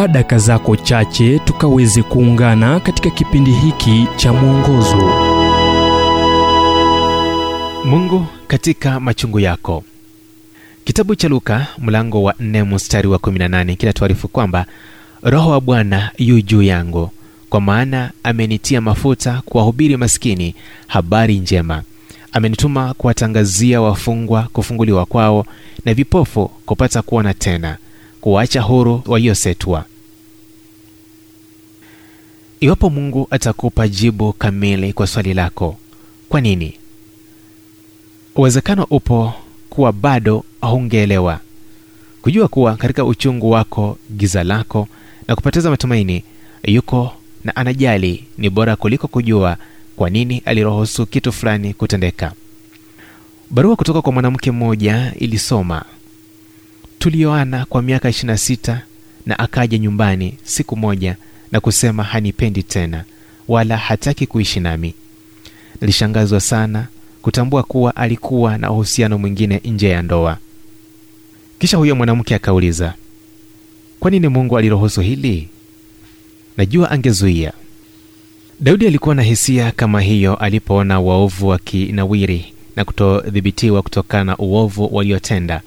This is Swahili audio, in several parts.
chukua daka zako chache tukaweze kuungana katika kipindi hiki cha mwongozo. Mungu katika machungu yako. Kitabu cha luka mlango wa 4 mstari wa 18 kinatuarifu kwamba roho wa bwana yu juu yangu kwa maana amenitia mafuta kuwahubiri maskini habari njema. Amenituma kuwatangazia wafungwa kufunguliwa kwao na vipofu kupata kuona tena kuwaacha huru waliosetwa iwapo mungu atakupa jibu kamili kwa swali lako kwa nini? Uwezekano upo kuwa bado haungeelewa. Kujua kuwa katika uchungu wako giza lako na kupoteza matumaini yuko na anajali ni bora kuliko kujua kwa nini aliruhusu kitu fulani kutendeka. Barua kutoka kwa mwanamke mmoja ilisoma tulioana kwa miaka 26 na akaja nyumbani siku moja na kusema hanipendi tena wala hataki kuishi nami. Nilishangazwa sana kutambua kuwa alikuwa na uhusiano mwingine nje ya ndoa. Kisha huyo mwanamke akauliza kwa nini mungu aliruhusu hili? Najua angezuia. Daudi alikuwa na hisia kama hiyo alipoona waovu wakinawiri na kutodhibitiwa kutokana na uovu waliotenda.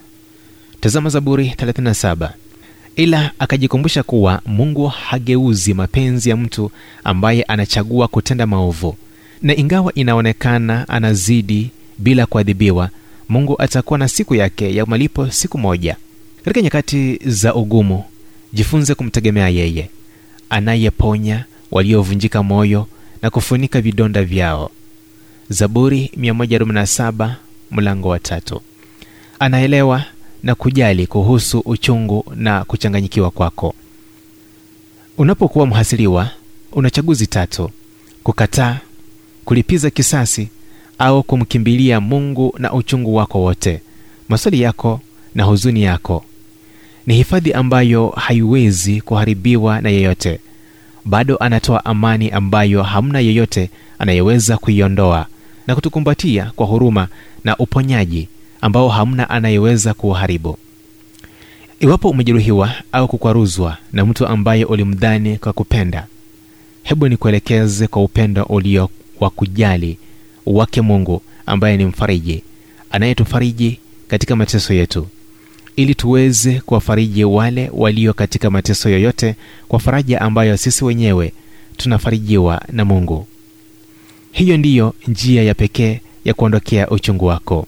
Tazama zaburi 37 ila akajikumbusha kuwa mungu hageuzi mapenzi ya mtu ambaye anachagua kutenda maovu. Na ingawa inaonekana anazidi bila kuadhibiwa mungu atakuwa na siku yake ya malipo siku moja. Katika nyakati za ugumu jifunze kumtegemea yeye anayeponya waliovunjika moyo na kufunika vidonda vyao. Zaburi 147 mlango wa tatu. Anaelewa na kujali kuhusu uchungu na kuchanganyikiwa kwako. Unapokuwa mhasiliwa una chaguzi tatu kukataa kulipiza kisasi au kumkimbilia mungu na uchungu wako wote maswali yako na huzuni yako. Ni hifadhi ambayo haiwezi kuharibiwa na yeyote. Bado anatoa amani ambayo hamna yeyote anayeweza kuiondoa na kutukumbatia kwa huruma na uponyaji ambao hamna anayeweza kuuharibu iwapo umejeruhiwa au kukwaruzwa na mtu ambaye ulimdhani kwa kupenda hebu nikuelekeze kwa upendo ulio wa kujali wake mungu ambaye ni mfariji anayetufariji katika mateso yetu ili tuweze kuwafariji wale walio katika mateso yoyote kwa faraja ambayo sisi wenyewe tunafarijiwa na mungu. Hiyo ndiyo njia ya pekee ya kuondokea uchungu wako